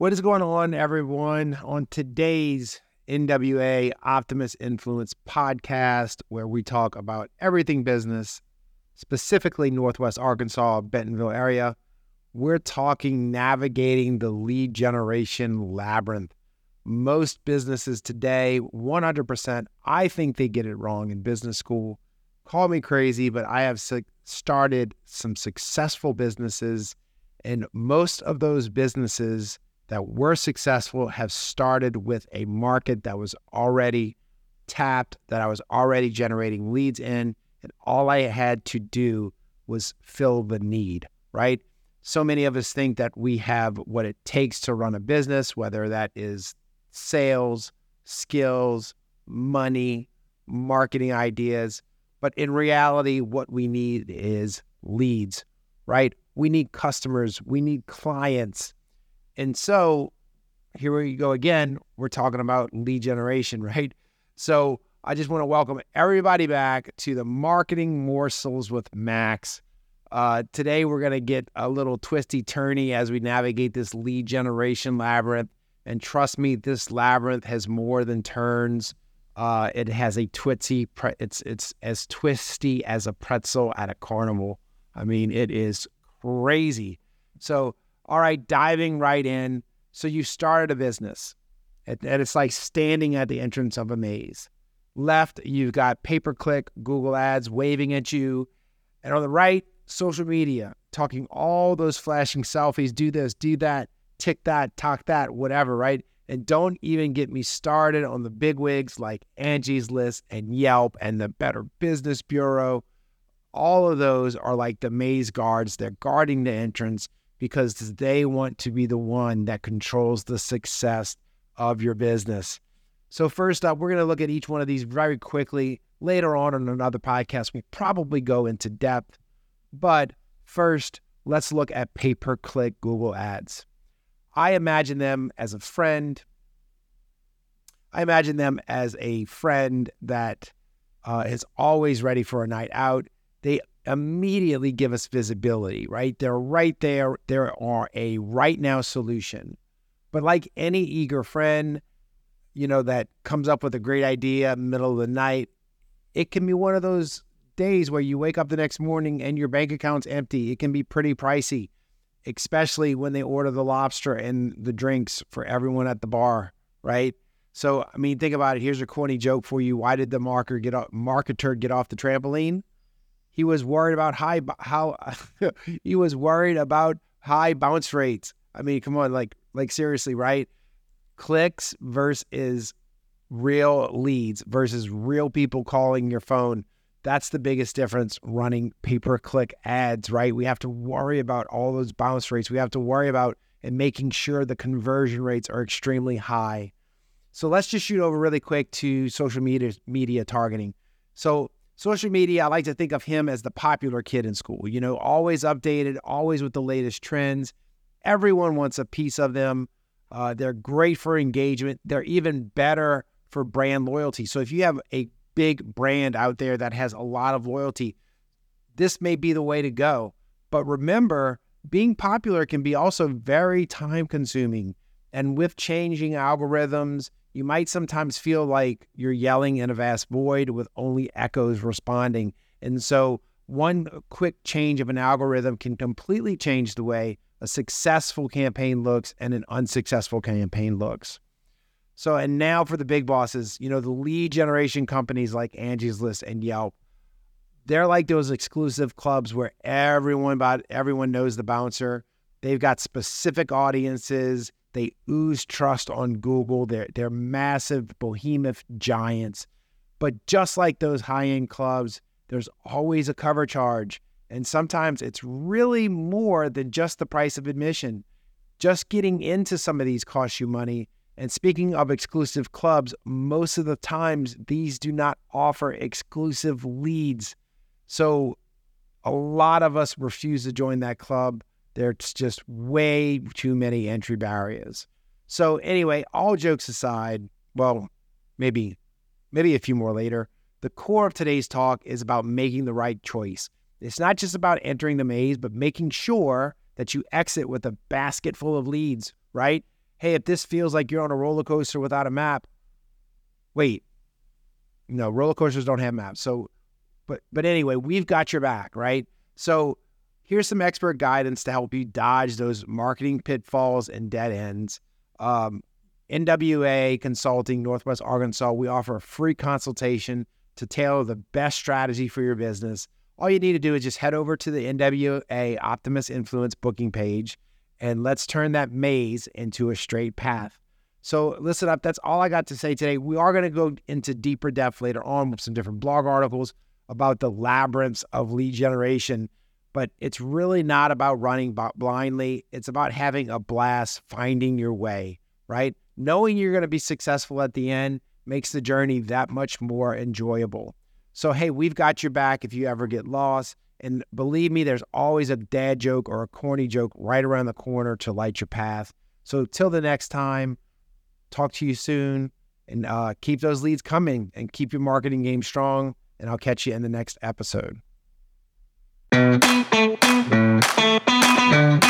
What is going on, everyone, on today's NWA Optimist Influence podcast, where we talk about everything business, specifically Northwest Arkansas, Bentonville area. We're talking navigating the lead generation labyrinth. Most businesses today, 100%, I think they get it wrong in business school. Call me crazy, but I have started some successful businesses, and most of those businesses that were successful have started with a market that was already tapped, that I was already generating leads in, and all I had to do was fill the need, right? So many of us think that we have what it takes to run a business, whether that is sales, skills, money, marketing ideas. But in reality, what we need is leads, right? We need customers, we need clients, and so here we go again. We're talking about lead generation, right? So I just want to welcome everybody back to the Marketing Morsels with Max. Uh, today we're going to get a little twisty turny as we navigate this lead generation labyrinth. And trust me, this labyrinth has more than turns. Uh, it has a twitsy. Pre- it's it's as twisty as a pretzel at a carnival. I mean, it is crazy. So all right, diving right in. So you started a business, and it's like standing at the entrance of a maze. Left, you've got pay per click, Google Ads waving at you. And on the right, social media, talking all those flashing selfies, do this, do that, tick that, talk that, whatever, right? And don't even get me started on the big wigs like Angie's List and Yelp and the Better Business Bureau. All of those are like the maze guards. They're guarding the entrance because they want to be the one that controls the success of your business. So, first up, we're going to look at each one of these very quickly. Later on in another podcast, we probably go into depth. But first, let's look at pay per click Google Ads. I imagine them as a friend. I imagine them as a friend that uh, is always ready for a night out. They immediately give us visibility, right? They're right there. They are a right now solution. But like any eager friend, you know, that comes up with a great idea middle of the night, it can be one of those days where you wake up the next morning and your bank account's empty. It can be pretty pricey, especially when they order the lobster and the drinks for everyone at the bar, right? So, I mean, think about it. Here's a corny joke for you. Why did the marker get off, marketer get off the trampoline? He was worried about high how he was worried about high bounce rates. I mean, come on, like like seriously, right? Clicks versus real leads versus real people calling your phone. That's the biggest difference running pay per click ads, right? We have to worry about all those bounce rates. We have to worry about and making sure the conversion rates are extremely high. So let's just shoot over really quick to social media media targeting. So social media, I like to think of him as the popular kid in school, you know, always updated, always with the latest trends. Everyone wants a piece of them. Uh, they're great for engagement. They're even better for brand loyalty. So if you have a big brand out there that has a lot of loyalty, this may be the way to go. But remember, being popular can be also very time consuming. And with changing algorithms you might sometimes feel like you're yelling in a vast void with only echoes responding. And so, one quick change of an algorithm can completely change the way a successful campaign looks and an unsuccessful campaign looks. So, and now for the big bosses, you know, the lead generation companies like Angie's List and Yelp, they're like those exclusive clubs where everyone about everyone knows the bouncer. They've got specific audiences they ooze trust on Google. They're, they're massive behemoth giants. But just like those high end clubs, there's always a cover charge. And sometimes it's really more than just the price of admission. Just getting into some of these costs you money. And speaking of exclusive clubs, most of the times these do not offer exclusive leads. So a lot of us refuse to join that club there's just way too many entry barriers. So anyway, all jokes aside, well, maybe maybe a few more later, the core of today's talk is about making the right choice. It's not just about entering the maze, but making sure that you exit with a basket full of leads, right? hey, if this feels like you're on a roller coaster without a map, wait, no, roller coasters don't have maps. So, but but anyway, we've got your back, right? So here's some expert guidance to help you dodge those marketing pitfalls and dead ends. Um, NWA Consulting, Northwest Arkansas, we offer a free consultation to tailor the best strategy for your business. All you need to do is just head over to the NWA Optimus Influence booking page and let's turn that maze into a straight path. So, listen up. That's all I got to say today. We are going to go into deeper depth later on with some different blog articles about the labyrinths of lead generation. But it's really not about running blindly. It's about having a blast, finding your way, right? Knowing you're going to be successful at the end makes the journey that much more enjoyable. So, hey, we've got your back if you ever get lost. And believe me, there's always a dad joke or a corny joke right around the corner to light your path. So, till the next time, talk to you soon and uh, keep those leads coming and keep your marketing game strong. And I'll catch you in the next episode. Thank you.